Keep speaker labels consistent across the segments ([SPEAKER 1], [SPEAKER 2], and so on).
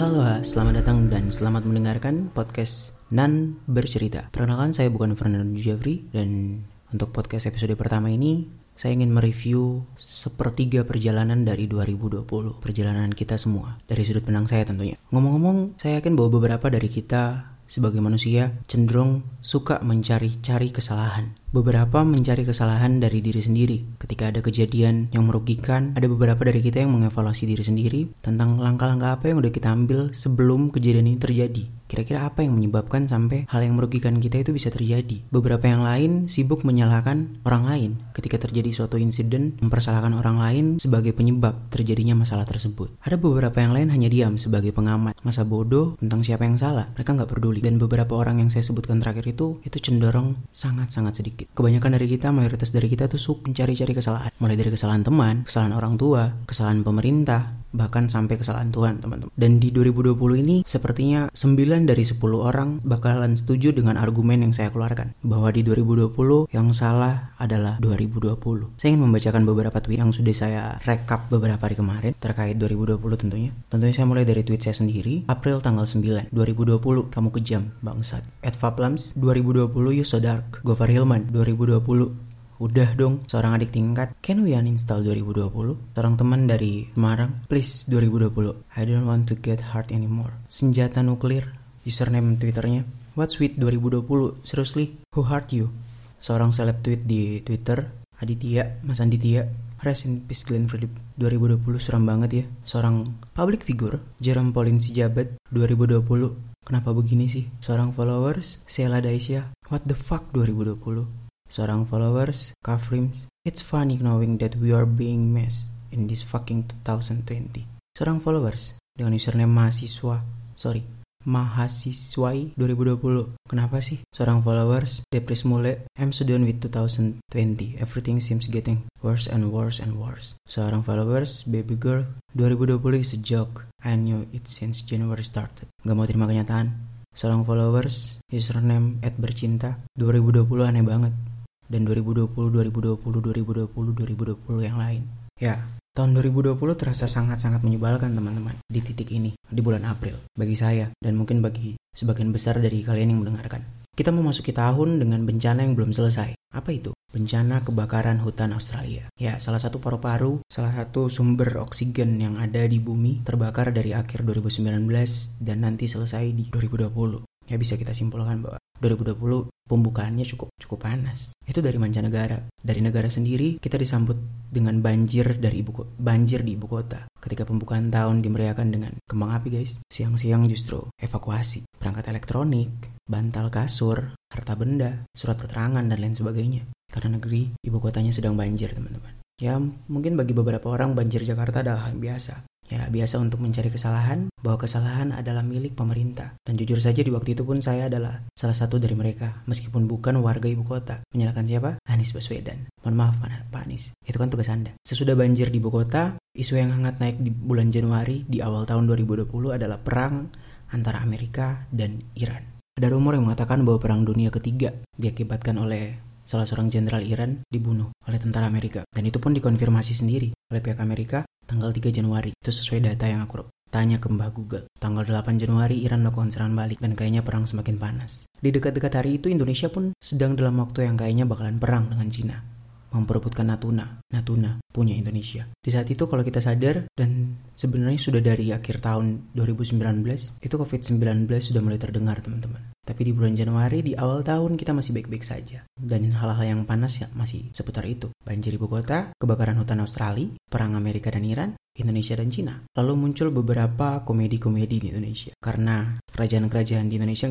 [SPEAKER 1] halo, selamat datang dan selamat mendengarkan podcast Nan Bercerita. Perkenalkan saya bukan Fernando Jeffrey dan untuk podcast episode pertama ini saya ingin mereview sepertiga perjalanan dari 2020. Perjalanan kita semua dari sudut pandang saya tentunya. Ngomong-ngomong, saya yakin bahwa beberapa dari kita sebagai manusia cenderung suka mencari-cari kesalahan. Beberapa mencari kesalahan dari diri sendiri. Ketika ada kejadian yang merugikan, ada beberapa dari kita yang mengevaluasi diri sendiri tentang langkah-langkah apa yang udah kita ambil sebelum kejadian ini terjadi. Kira-kira apa yang menyebabkan sampai hal yang merugikan kita itu bisa terjadi? Beberapa yang lain sibuk menyalahkan orang lain ketika terjadi suatu insiden, mempersalahkan orang lain sebagai penyebab terjadinya masalah tersebut. Ada beberapa yang lain hanya diam sebagai pengamat, masa bodoh tentang siapa yang salah. Mereka nggak peduli. Dan beberapa orang yang saya sebutkan terakhir itu, itu cenderung sangat-sangat sedikit. Kebanyakan dari kita, mayoritas dari kita tuh suka mencari-cari kesalahan. Mulai dari kesalahan teman, kesalahan orang tua, kesalahan pemerintah, bahkan sampai kesalahan Tuhan, teman-teman. Dan di 2020 ini sepertinya 9 dari 10 orang bakalan setuju dengan argumen yang saya keluarkan. Bahwa di 2020 yang salah adalah 2020. Saya ingin membacakan beberapa tweet yang sudah saya rekap beberapa hari kemarin terkait 2020 tentunya. Tentunya saya mulai dari tweet saya sendiri, April tanggal 9, 2020, kamu kejam, bangsat. At Fablams, 2020 you so dark. Gofar Hilman, 2020 Udah dong, seorang adik tingkat. Can we uninstall 2020? Seorang teman dari Semarang, please 2020. I don't want to get hurt anymore. Senjata nuklir, username Twitternya. What's with 2020? Seriously, who hurt you? Seorang seleb tweet di Twitter, Aditya, Mas Aditya. Rest in peace Glenn Philip 2020 suram banget ya Seorang public figure Jerome Pauline Sijabat 2020 Kenapa begini sih? Seorang followers Sheila Daisya What the fuck 2020 Seorang followers, Kafrims, it's funny knowing that we are being messed in this fucking 2020. Seorang followers dengan username mahasiswa, sorry, mahasiswai 2020. Kenapa sih? Seorang followers, Depres Mule, I'm so done with 2020. Everything seems getting worse and worse and worse. Seorang followers, baby girl, 2020 is a joke. I knew it since January started. Gak mau terima kenyataan. Seorang followers, username at bercinta, 2020 aneh banget dan 2020, 2020, 2020, 2020 yang lain. Ya, tahun 2020 terasa sangat-sangat menyebalkan teman-teman di titik ini, di bulan April, bagi saya dan mungkin bagi sebagian besar dari kalian yang mendengarkan. Kita memasuki tahun dengan bencana yang belum selesai. Apa itu? Bencana kebakaran hutan Australia. Ya, salah satu paru-paru, salah satu sumber oksigen yang ada di bumi terbakar dari akhir 2019 dan nanti selesai di 2020. Ya bisa kita simpulkan bahwa 2020 pembukaannya cukup cukup panas. Itu dari mancanegara. Dari negara sendiri kita disambut dengan banjir dari ibu banjir di ibu kota. Ketika pembukaan tahun dimeriahkan dengan kembang api guys. Siang-siang justru evakuasi, perangkat elektronik, bantal kasur, harta benda, surat keterangan dan lain sebagainya. Karena negeri ibu kotanya sedang banjir teman-teman. Ya mungkin bagi beberapa orang banjir Jakarta adalah hal biasa. Ya, biasa untuk mencari kesalahan, bahwa kesalahan adalah milik pemerintah. Dan jujur saja di waktu itu pun saya adalah salah satu dari mereka, meskipun bukan warga ibu kota. Menyalahkan siapa? Anies Baswedan. Mohon maaf Pak Anies, itu kan tugas Anda. Sesudah banjir di ibu kota, isu yang hangat naik di bulan Januari di awal tahun 2020 adalah perang antara Amerika dan Iran. Ada rumor yang mengatakan bahwa perang dunia ketiga diakibatkan oleh salah seorang jenderal Iran dibunuh oleh tentara Amerika. Dan itu pun dikonfirmasi sendiri oleh pihak Amerika tanggal 3 Januari. Itu sesuai data yang aku tanya ke Mbah Google. Tanggal 8 Januari Iran melakukan serangan balik dan kayaknya perang semakin panas. Di dekat-dekat hari itu Indonesia pun sedang dalam waktu yang kayaknya bakalan perang dengan Cina memperebutkan Natuna. Natuna punya Indonesia. Di saat itu kalau kita sadar dan sebenarnya sudah dari akhir tahun 2019 itu COVID-19 sudah mulai terdengar teman-teman. Tapi di bulan Januari di awal tahun kita masih baik-baik saja. Dan hal-hal yang panas ya masih seputar itu. Banjir ibu kota, kebakaran hutan Australia, perang Amerika dan Iran, Indonesia dan Cina. Lalu muncul beberapa komedi-komedi di Indonesia. Karena kerajaan-kerajaan di Indonesia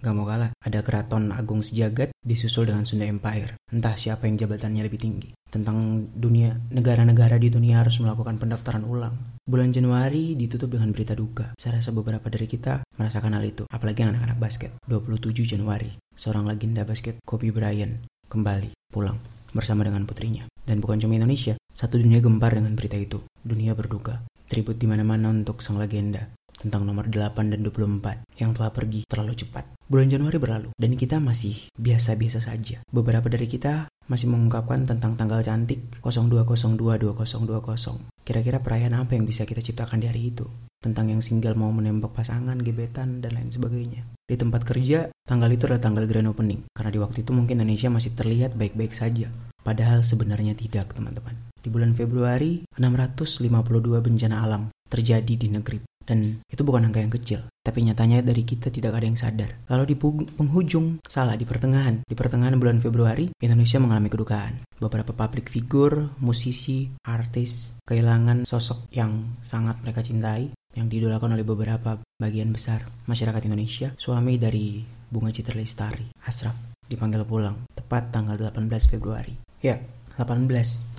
[SPEAKER 1] Gak mau kalah, ada keraton agung sejagat disusul dengan Sunda Empire. Entah siapa yang jabatannya lebih tinggi. Tentang dunia, negara-negara di dunia harus melakukan pendaftaran ulang. Bulan Januari ditutup dengan berita duka. Saya rasa beberapa dari kita merasakan hal itu, apalagi anak-anak basket. 27 Januari, seorang legenda basket, Kobe Bryant, kembali pulang bersama dengan putrinya. Dan bukan cuma Indonesia, satu dunia gempar dengan berita itu. Dunia berduka. Tribut di mana-mana untuk sang legenda tentang nomor 8 dan 24 yang telah pergi terlalu cepat. Bulan Januari berlalu dan kita masih biasa-biasa saja. Beberapa dari kita masih mengungkapkan tentang tanggal cantik 02022020. Kira-kira perayaan apa yang bisa kita ciptakan di hari itu? tentang yang single mau menembak pasangan, gebetan, dan lain sebagainya. Di tempat kerja, tanggal itu adalah tanggal grand opening, karena di waktu itu mungkin Indonesia masih terlihat baik-baik saja. Padahal sebenarnya tidak, teman-teman. Di bulan Februari, 652 bencana alam terjadi di negeri. Dan itu bukan angka yang kecil, tapi nyatanya dari kita tidak ada yang sadar. Lalu di penghujung, salah di pertengahan, di pertengahan bulan Februari, Indonesia mengalami kedukaan. Beberapa public figure, musisi, artis, kehilangan sosok yang sangat mereka cintai, yang didolakan oleh beberapa bagian besar masyarakat Indonesia. Suami dari Bunga Citra Lestari, Asraf, dipanggil pulang, tepat tanggal 18 Februari. Ya, 18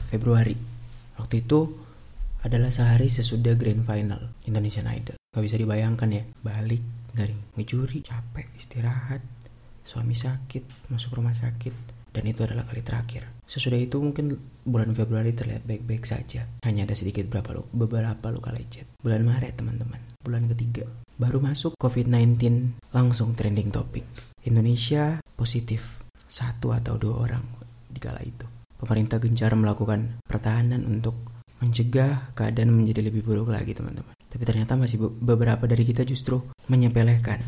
[SPEAKER 1] Februari. Waktu itu adalah sehari sesudah grand final Indonesian Idol. Gak bisa dibayangkan ya, balik dari ngejuri, capek, istirahat, suami sakit, masuk rumah sakit, dan itu adalah kali terakhir. Sesudah itu mungkin bulan Februari terlihat baik-baik saja. Hanya ada sedikit berapa lu, beberapa luka lecet. Bulan Maret teman-teman, bulan ketiga. Baru masuk COVID-19 langsung trending topik. Indonesia positif satu atau dua orang di kala itu. Pemerintah gencar melakukan pertahanan untuk mencegah keadaan menjadi lebih buruk lagi teman-teman. Tapi ternyata masih beberapa dari kita justru menyepelekan.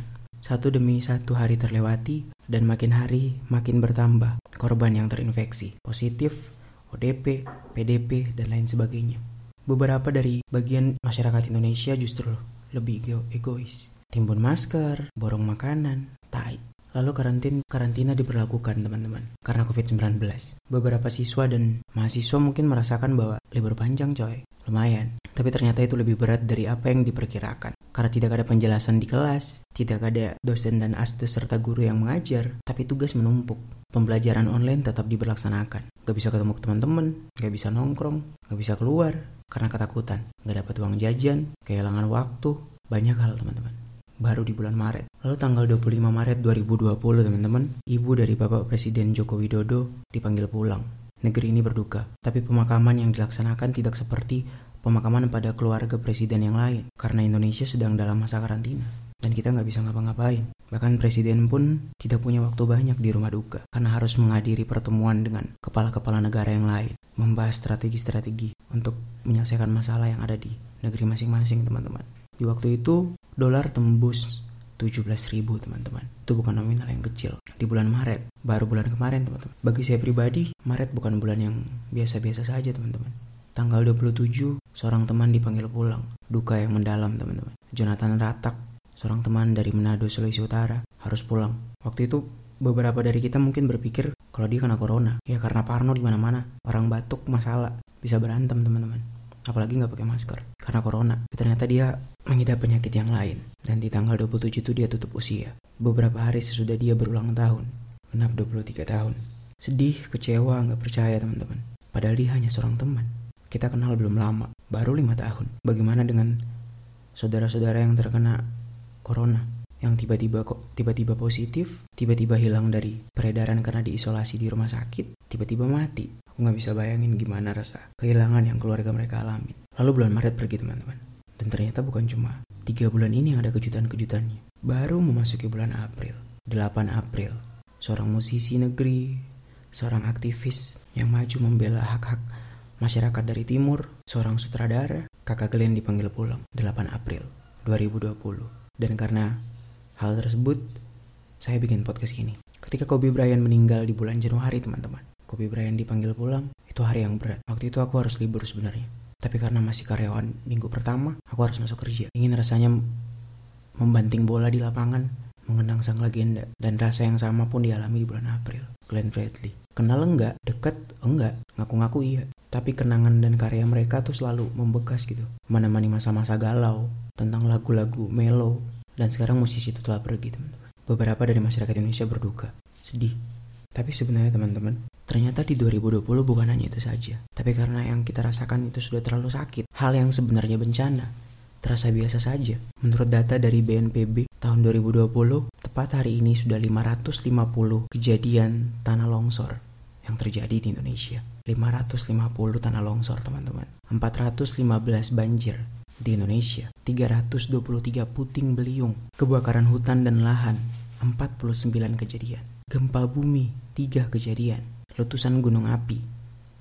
[SPEAKER 1] Satu demi satu hari terlewati dan makin hari makin bertambah korban yang terinfeksi, positif, ODP, PDP, dan lain sebagainya. Beberapa dari bagian masyarakat Indonesia justru lebih egois. Timbun masker, borong makanan, tai, Lalu karantin karantina diberlakukan teman-teman karena COVID-19. Beberapa siswa dan mahasiswa mungkin merasakan bahwa libur panjang coy, lumayan. Tapi ternyata itu lebih berat dari apa yang diperkirakan. Karena tidak ada penjelasan di kelas, tidak ada dosen dan asdos serta guru yang mengajar, tapi tugas menumpuk. Pembelajaran online tetap diberlaksanakan. Gak bisa ketemu teman-teman, gak bisa nongkrong, gak bisa keluar karena ketakutan. Gak dapat uang jajan, kehilangan waktu, banyak hal teman-teman baru di bulan Maret. Lalu tanggal 25 Maret 2020 teman-teman, ibu dari Bapak Presiden Joko Widodo dipanggil pulang. Negeri ini berduka, tapi pemakaman yang dilaksanakan tidak seperti pemakaman pada keluarga presiden yang lain, karena Indonesia sedang dalam masa karantina. Dan kita nggak bisa ngapa-ngapain. Bahkan presiden pun tidak punya waktu banyak di rumah duka, karena harus menghadiri pertemuan dengan kepala-kepala negara yang lain, membahas strategi-strategi untuk menyelesaikan masalah yang ada di negeri masing-masing teman-teman. Di waktu itu dolar tembus 17 ribu teman-teman. Itu bukan nominal yang kecil di bulan Maret. Baru bulan kemarin teman-teman. Bagi saya pribadi Maret bukan bulan yang biasa-biasa saja teman-teman. Tanggal 27 seorang teman dipanggil pulang. Duka yang mendalam teman-teman. Jonathan Ratak seorang teman dari Manado Sulawesi Utara harus pulang. Waktu itu beberapa dari kita mungkin berpikir kalau dia kena corona. Ya karena parno di mana-mana. Orang batuk masalah. Bisa berantem teman-teman. Apalagi nggak pakai masker karena corona. Ternyata dia mengidap penyakit yang lain dan di tanggal 27 itu dia tutup usia. Beberapa hari sesudah dia berulang tahun, genap 23 tahun. Sedih, kecewa, nggak percaya teman-teman. Padahal dia hanya seorang teman. Kita kenal belum lama, baru lima tahun. Bagaimana dengan saudara-saudara yang terkena corona? yang tiba-tiba kok tiba-tiba positif, tiba-tiba hilang dari peredaran karena diisolasi di rumah sakit, tiba-tiba mati. Aku nggak bisa bayangin gimana rasa kehilangan yang keluarga mereka alami. Lalu bulan Maret pergi teman-teman. Dan ternyata bukan cuma tiga bulan ini yang ada kejutan-kejutannya. Baru memasuki bulan April, 8 April, seorang musisi negeri, seorang aktivis yang maju membela hak-hak masyarakat dari timur, seorang sutradara, kakak Glenn dipanggil pulang 8 April 2020. Dan karena Hal tersebut saya bikin podcast ini. Ketika Kobe Bryant meninggal di bulan Januari, teman-teman. Kobe Bryant dipanggil pulang, itu hari yang berat. Waktu itu aku harus libur sebenarnya. Tapi karena masih karyawan minggu pertama, aku harus masuk kerja. Ingin rasanya membanting bola di lapangan, mengenang sang legenda. Dan rasa yang sama pun dialami di bulan April. Glenn Fredly. Kenal enggak? Deket? Enggak. Ngaku-ngaku iya. Tapi kenangan dan karya mereka tuh selalu membekas gitu. Menemani masa-masa galau, tentang lagu-lagu melo, dan sekarang musisi itu telah pergi teman-teman. Beberapa dari masyarakat Indonesia berduka, sedih. Tapi sebenarnya teman-teman, ternyata di 2020 bukan hanya itu saja. Tapi karena yang kita rasakan itu sudah terlalu sakit, hal yang sebenarnya bencana, terasa biasa saja. Menurut data dari BNPB tahun 2020, tepat hari ini sudah 550 kejadian tanah longsor yang terjadi di Indonesia. 550 tanah longsor, teman-teman. 415 banjir, di Indonesia, 323 puting beliung, kebakaran hutan dan lahan, 49 kejadian, gempa bumi, 3 kejadian, letusan gunung api,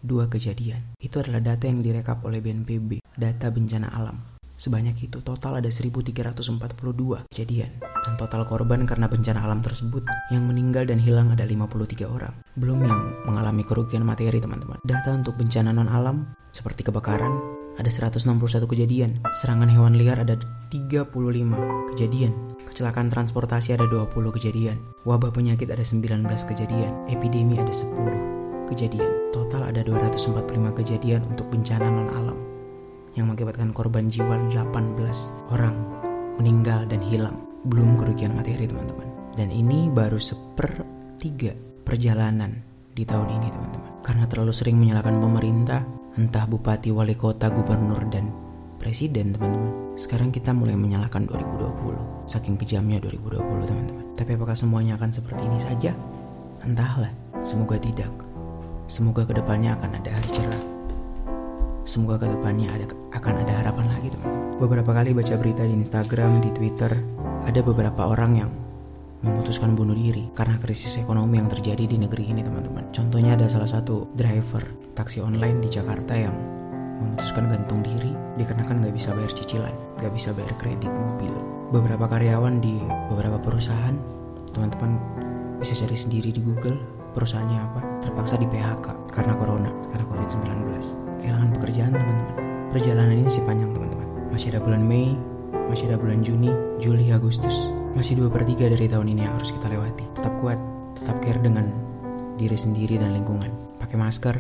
[SPEAKER 1] 2 kejadian. Itu adalah data yang direkap oleh BNPB, data bencana alam. Sebanyak itu total ada 1342 kejadian. Dan total korban karena bencana alam tersebut yang meninggal dan hilang ada 53 orang. Belum yang mengalami kerugian materi teman-teman. Data untuk bencana non alam seperti kebakaran ada 161 kejadian. Serangan hewan liar ada 35 kejadian. Kecelakaan transportasi ada 20 kejadian. Wabah penyakit ada 19 kejadian. Epidemi ada 10 kejadian. Total ada 245 kejadian untuk bencana non alam yang mengakibatkan korban jiwa 18 orang meninggal dan hilang. Belum kerugian materi teman-teman. Dan ini baru sepertiga perjalanan di tahun ini teman-teman. Karena terlalu sering menyalahkan pemerintah, entah bupati, wali kota, gubernur, dan presiden teman-teman. Sekarang kita mulai menyalahkan 2020. Saking kejamnya 2020 teman-teman. Tapi apakah semuanya akan seperti ini saja? Entahlah. Semoga tidak. Semoga ke depannya akan ada hari cerah. Semoga ke depannya ada, akan ada harapan lagi teman-teman. Beberapa kali baca berita di Instagram, di Twitter, ada beberapa orang yang memutuskan bunuh diri karena krisis ekonomi yang terjadi di negeri ini teman-teman. Contohnya ada salah satu driver taksi online di Jakarta yang memutuskan gantung diri dikarenakan nggak bisa bayar cicilan, nggak bisa bayar kredit mobil. Beberapa karyawan di beberapa perusahaan, teman-teman bisa cari sendiri di Google perusahaannya apa, terpaksa di PHK karena corona, karena COVID-19. Kehilangan pekerjaan teman-teman. Perjalanan ini masih panjang teman-teman. Masih ada bulan Mei, masih ada bulan Juni, Juli, Agustus. Masih 2 per 3 dari tahun ini yang harus kita lewati. Tetap kuat, tetap care dengan diri sendiri dan lingkungan. Pakai masker,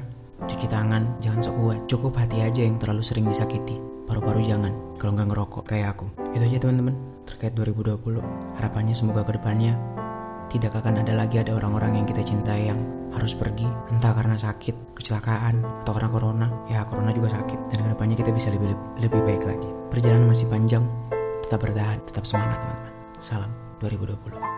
[SPEAKER 1] cuci tangan, jangan sok kuat. Cukup hati aja yang terlalu sering disakiti. Paru-paru jangan, kalau nggak ngerokok kayak aku. Itu aja teman-teman, terkait 2020. Harapannya semoga ke depannya tidak akan ada lagi ada orang-orang yang kita cintai yang harus pergi entah karena sakit, kecelakaan, atau karena corona. Ya corona juga sakit dan ke depannya kita bisa lebih lebih baik lagi. Perjalanan masih panjang, tetap bertahan, tetap semangat teman-teman. Salam 2020.